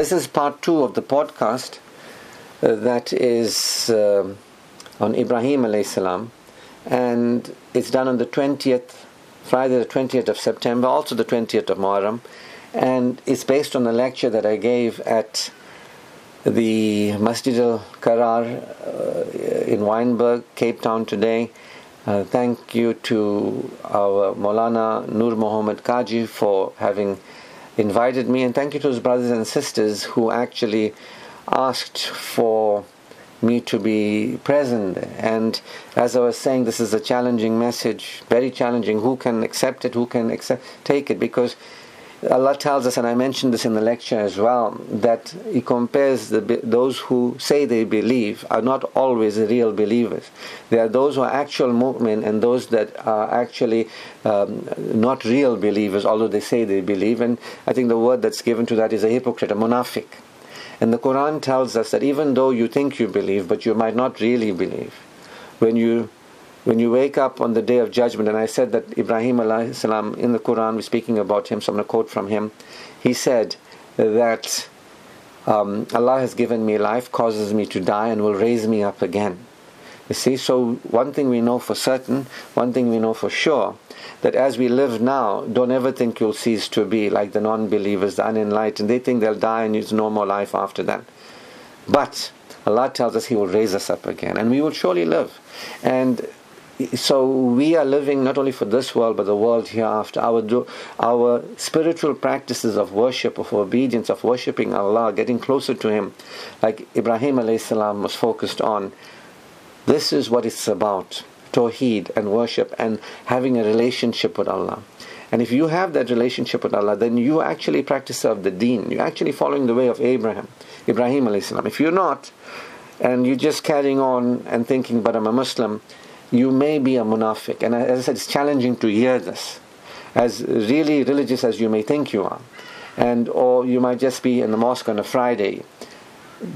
This is part two of the podcast uh, that is uh, on Ibrahim alayhi salam, and it's done on the 20th, Friday the 20th of September, also the 20th of Muharram, and it's based on a lecture that I gave at the Masjid al Qarar uh, in Wynberg, Cape Town today. Uh, thank you to our Molana Nur Muhammad Kaji for having invited me, and thank you to his brothers and sisters who actually asked for me to be present. And as I was saying, this is a challenging message, very challenging. Who can accept it? Who can accept, take it? Because Allah tells us, and I mentioned this in the lecture as well, that He compares the, those who say they believe are not always real believers. There are those who are actual mu'min and those that are actually um, not real believers, although they say they believe. And I think the word that's given to that is a hypocrite, a munafiq. And the Quran tells us that even though you think you believe, but you might not really believe, when you when you wake up on the day of judgment, and I said that Ibrahim salam in the Quran, we're speaking about him, so I'm going to quote from him. He said that um, Allah has given me life, causes me to die, and will raise me up again. You see, so one thing we know for certain, one thing we know for sure, that as we live now, don't ever think you'll cease to be like the non believers, the unenlightened. They think they'll die and there's no more life after that. But Allah tells us He will raise us up again, and we will surely live. And so we are living not only for this world but the world hereafter. Our our spiritual practices of worship, of obedience, of worshiping Allah, getting closer to Him, like Ibrahim alayhi salam was focused on. This is what it's about: tawheed and worship and having a relationship with Allah. And if you have that relationship with Allah, then you actually practice of the Deen. You're actually following the way of Abraham, Ibrahim alayhi salam. If you're not, and you're just carrying on and thinking, but I'm a Muslim you may be a munafiq. And as I said, it's challenging to hear this. As really religious as you may think you are. And or you might just be in the mosque on a Friday.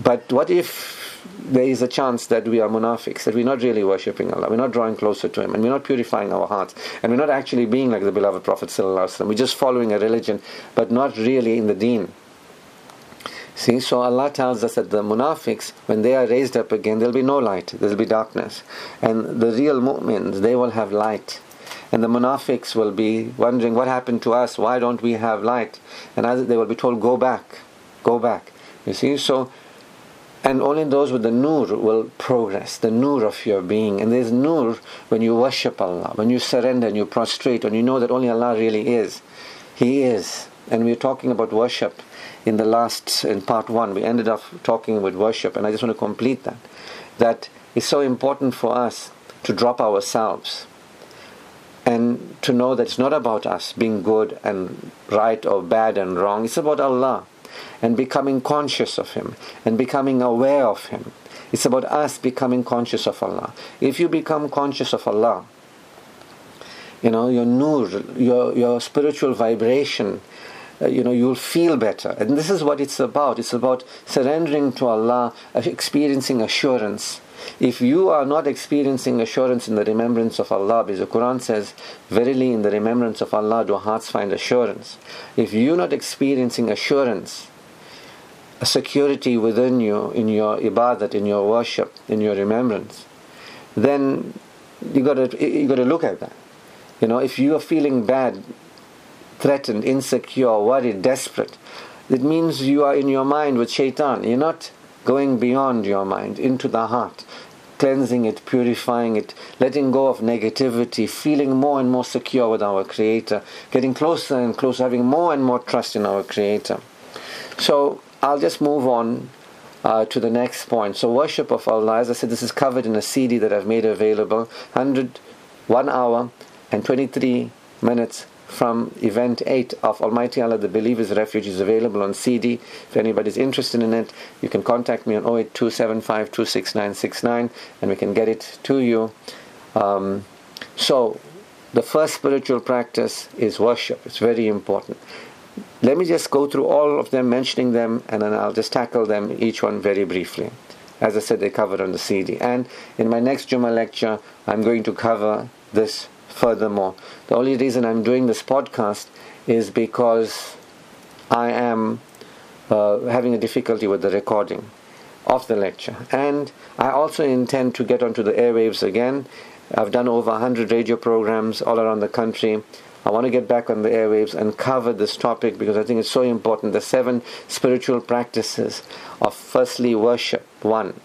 But what if there is a chance that we are munafiqs, that we're not really worshipping Allah, we're not drawing closer to Him, and we're not purifying our hearts, and we're not actually being like the beloved Prophet We're just following a religion, but not really in the deen. See, so Allah tells us that the munafiqs, when they are raised up again, there'll be no light, there'll be darkness. And the real mu'mins, they will have light. And the munafiqs will be wondering, what happened to us? Why don't we have light? And as they will be told, go back, go back. You see, so, and only those with the nur will progress, the nur of your being. And there's nur when you worship Allah, when you surrender and you prostrate, and you know that only Allah really is. He is. And we're talking about worship in the last, in part one, we ended up talking with worship, and I just want to complete that. That it's so important for us to drop ourselves and to know that it's not about us being good and right or bad and wrong. It's about Allah and becoming conscious of Him and becoming aware of Him. It's about us becoming conscious of Allah. If you become conscious of Allah, you know, your nur, your, your spiritual vibration uh, you know, you'll feel better. And this is what it's about. It's about surrendering to Allah, uh, experiencing assurance. If you are not experiencing assurance in the remembrance of Allah, because the Quran says, Verily in the remembrance of Allah do hearts find assurance. If you're not experiencing assurance, a security within you, in your ibadat, in your worship, in your remembrance, then you got to you got to look at that. You know, if you are feeling bad threatened, insecure, worried, desperate. It means you are in your mind with shaitan. You're not going beyond your mind, into the heart, cleansing it, purifying it, letting go of negativity, feeling more and more secure with our Creator, getting closer and closer, having more and more trust in our Creator. So I'll just move on uh, to the next point. So worship of Allah, as I said, this is covered in a CD that I've made available, 100, 1 hour and 23 minutes from event 8 of Almighty Allah the Believer's Refuge is available on CD. If anybody's interested in it, you can contact me on 0827526969 and we can get it to you. Um, so, the first spiritual practice is worship. It's very important. Let me just go through all of them, mentioning them, and then I'll just tackle them each one very briefly. As I said, they covered on the CD. And in my next Juma lecture, I'm going to cover this furthermore. The only reason I'm doing this podcast is because I am uh, having a difficulty with the recording of the lecture. And I also intend to get onto the airwaves again. I've done over 100 radio programs all around the country. I want to get back on the airwaves and cover this topic because I think it's so important. The seven spiritual practices of firstly worship, one.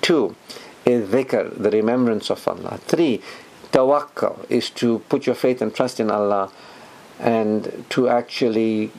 Two is dhikr, the remembrance of Allah. Three, tawakkul is to put your faith and trust in Allah and to actually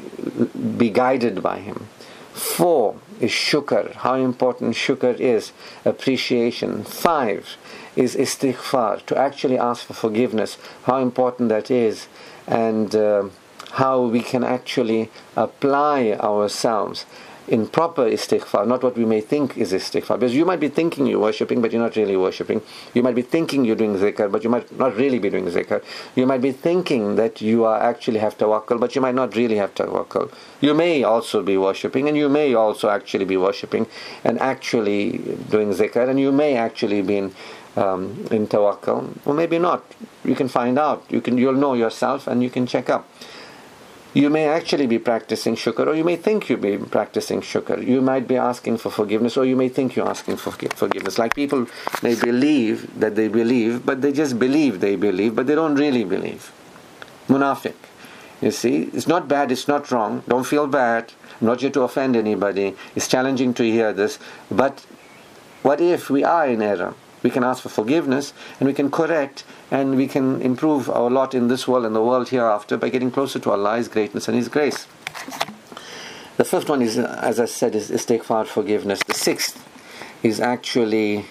be guided by Him. Four is shukr, how important shukr is, appreciation. Five is istighfar, to actually ask for forgiveness, how important that is, and uh, how we can actually apply ourselves in proper istighfar, not what we may think is istighfar. Because you might be thinking you're worshipping, but you're not really worshipping. You might be thinking you're doing zikr, but you might not really be doing zikr. You might be thinking that you are actually have tawakkul, but you might not really have tawakkul. You may also be worshipping, and you may also actually be worshipping and actually doing zikr, and you may actually be in, um, in tawakkul, or maybe not. You can find out. You can, you'll know yourself, and you can check up you may actually be practicing shukr, or you may think you'll be practicing shukr. You might be asking for forgiveness, or you may think you're asking for forgiveness. Like people may believe that they believe, but they just believe they believe, but they don't really believe. Munafiq. You see, it's not bad, it's not wrong. Don't feel bad. I'm not here to offend anybody. It's challenging to hear this. But what if we are in error? We can ask for forgiveness and we can correct and we can improve our lot in this world and the world hereafter by getting closer to Allah's greatness and His grace. The fifth one is, as I said, is istighfar, forgiveness. The sixth is actually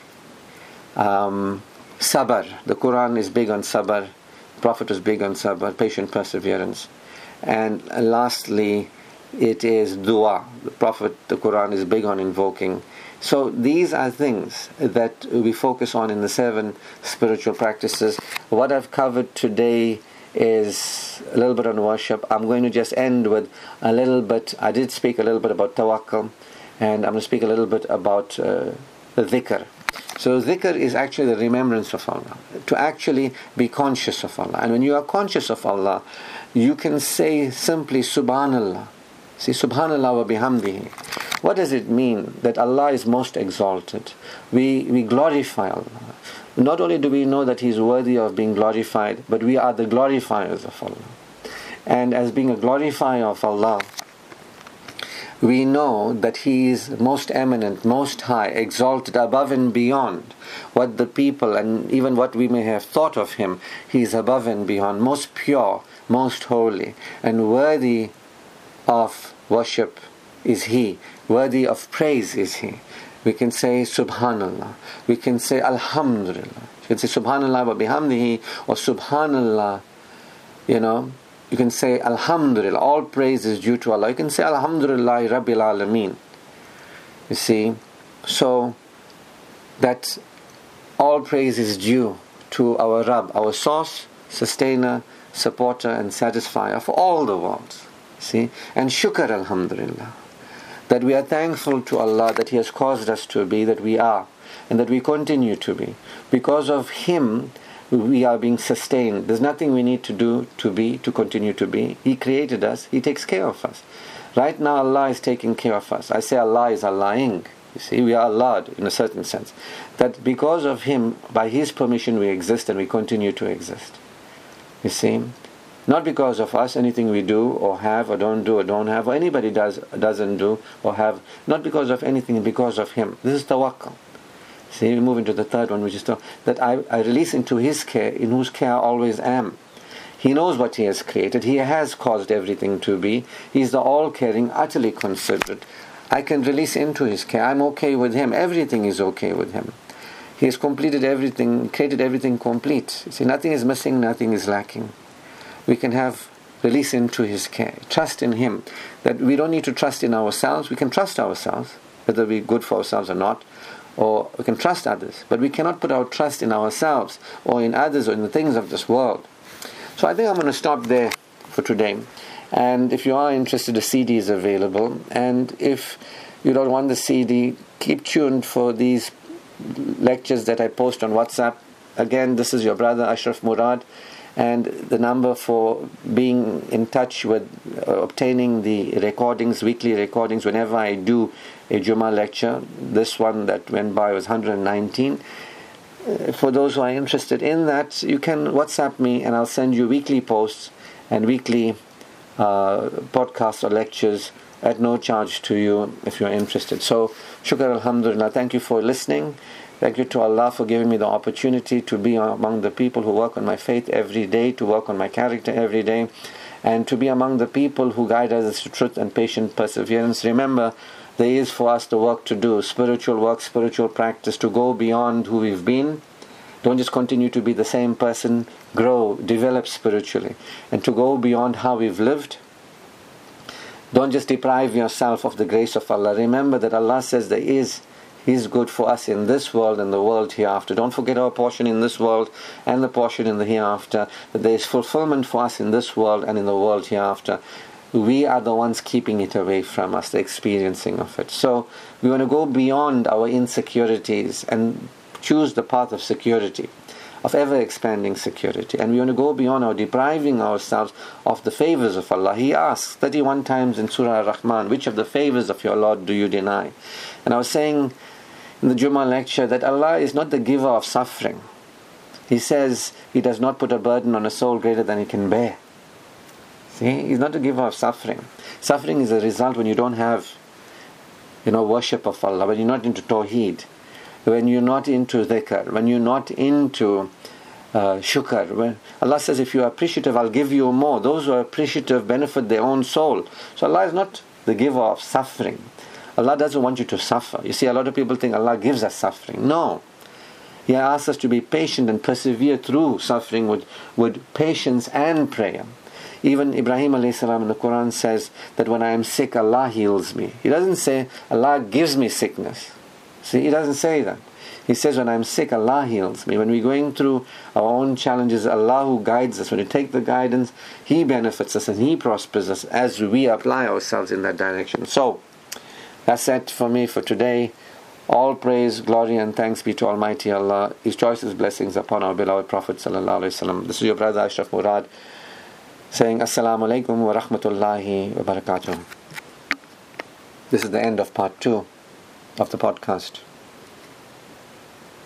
um, sabr. The Quran is big on sabr. The Prophet is big on sabr, patient perseverance. And lastly, it is dua. The Prophet, the Quran is big on invoking so these are things that we focus on in the seven spiritual practices. What I've covered today is a little bit on worship. I'm going to just end with a little bit. I did speak a little bit about tawakkul, and I'm going to speak a little bit about uh, the dhikr. So dhikr is actually the remembrance of Allah, to actually be conscious of Allah. And when you are conscious of Allah, you can say simply Subhanallah. See, Subhanallah wa bihamdihi. What does it mean that Allah is most exalted? We, we glorify Allah. Not only do we know that He is worthy of being glorified, but we are the glorifiers of Allah. And as being a glorifier of Allah, we know that He is most eminent, most high, exalted above and beyond what the people and even what we may have thought of Him. He is above and beyond, most pure, most holy, and worthy of worship is He. Worthy of praise is He. We can say Subhanallah. We can say Alhamdulillah. You can say Subhanallah wa bihamdihi or Subhanallah. You know, you can say Alhamdulillah. All praise is due to Allah. You can say Alhamdulillah Rabbil Alameen. You see, so that all praise is due to our Rabb, our source, sustainer, supporter, and satisfier for all the worlds. See, and Shukr Alhamdulillah that we are thankful to Allah that He has caused us to be that we are and that we continue to be. Because of Him, we are being sustained. There's nothing we need to do to be, to continue to be. He created us, He takes care of us. Right now, Allah is taking care of us. I say Allah is Allahing. You see, we are Allah in a certain sense. That because of Him, by His permission, we exist and we continue to exist. You see? Not because of us, anything we do or have or don't do or don't have, or anybody does doesn't do or have. Not because of anything, because of Him. This is tawakkul. See, we move into the third one, which is that I, I release into His care, in whose care I always am. He knows what He has created. He has caused everything to be. He's the all-caring, utterly considerate. I can release into His care. I'm okay with Him. Everything is okay with Him. He has completed everything, created everything complete. See, nothing is missing, nothing is lacking we can have release into His care. Trust in Him. That we don't need to trust in ourselves. We can trust ourselves, whether we're good for ourselves or not, or we can trust others. But we cannot put our trust in ourselves or in others or in the things of this world. So I think I'm going to stop there for today. And if you are interested, the CD is available. And if you don't want the CD, keep tuned for these lectures that I post on WhatsApp. Again, this is your brother Ashraf Moorad and the number for being in touch with uh, obtaining the recordings, weekly recordings, whenever I do a Juma lecture. This one that went by was 119. Uh, for those who are interested in that, you can WhatsApp me and I'll send you weekly posts and weekly uh, podcasts or lectures at no charge to you if you're interested. So, shukr alhamdulillah. Thank you for listening. Thank you to Allah for giving me the opportunity to be among the people who work on my faith every day, to work on my character every day, and to be among the people who guide us to truth and patient perseverance. Remember, there is for us the work to do spiritual work, spiritual practice, to go beyond who we've been. Don't just continue to be the same person, grow, develop spiritually, and to go beyond how we've lived. Don't just deprive yourself of the grace of Allah. Remember that Allah says there is is good for us in this world and the world hereafter. Don't forget our portion in this world and the portion in the hereafter. That there is fulfillment for us in this world and in the world hereafter. We are the ones keeping it away from us, the experiencing of it. So we want to go beyond our insecurities and choose the path of security, of ever expanding security. And we want to go beyond our depriving ourselves of the favors of Allah. He asks 31 times in Surah Al Rahman, which of the favors of your Lord do you deny? And I was saying in the Jummah lecture that Allah is not the giver of suffering. He says He does not put a burden on a soul greater than He can bear. See, He's not the giver of suffering. Suffering is a result when you don't have, you know, worship of Allah, when you're not into Tawheed, when you're not into dhikr, when you're not into uh, shukr. When Allah says, if you are appreciative, I'll give you more. Those who are appreciative benefit their own soul. So Allah is not the giver of suffering. Allah doesn't want you to suffer. You see, a lot of people think Allah gives us suffering. No. He asks us to be patient and persevere through suffering with, with patience and prayer. Even Ibrahim in the Quran says that when I am sick, Allah heals me. He doesn't say Allah gives me sickness. See, he doesn't say that. He says, when I'm sick, Allah heals me. When we're going through our own challenges, Allah who guides us. When we take the guidance, He benefits us and He prospers us as we apply ourselves in that direction. So, that's it for me for today. All praise, glory, and thanks be to Almighty Allah. His choicest blessings upon our beloved Prophet. sallallahu alaihi wasallam. This is your brother Ashraf Moorad saying Assalamu alaikum wa rahmatullahi wa barakatuh. This is the end of part two of the podcast.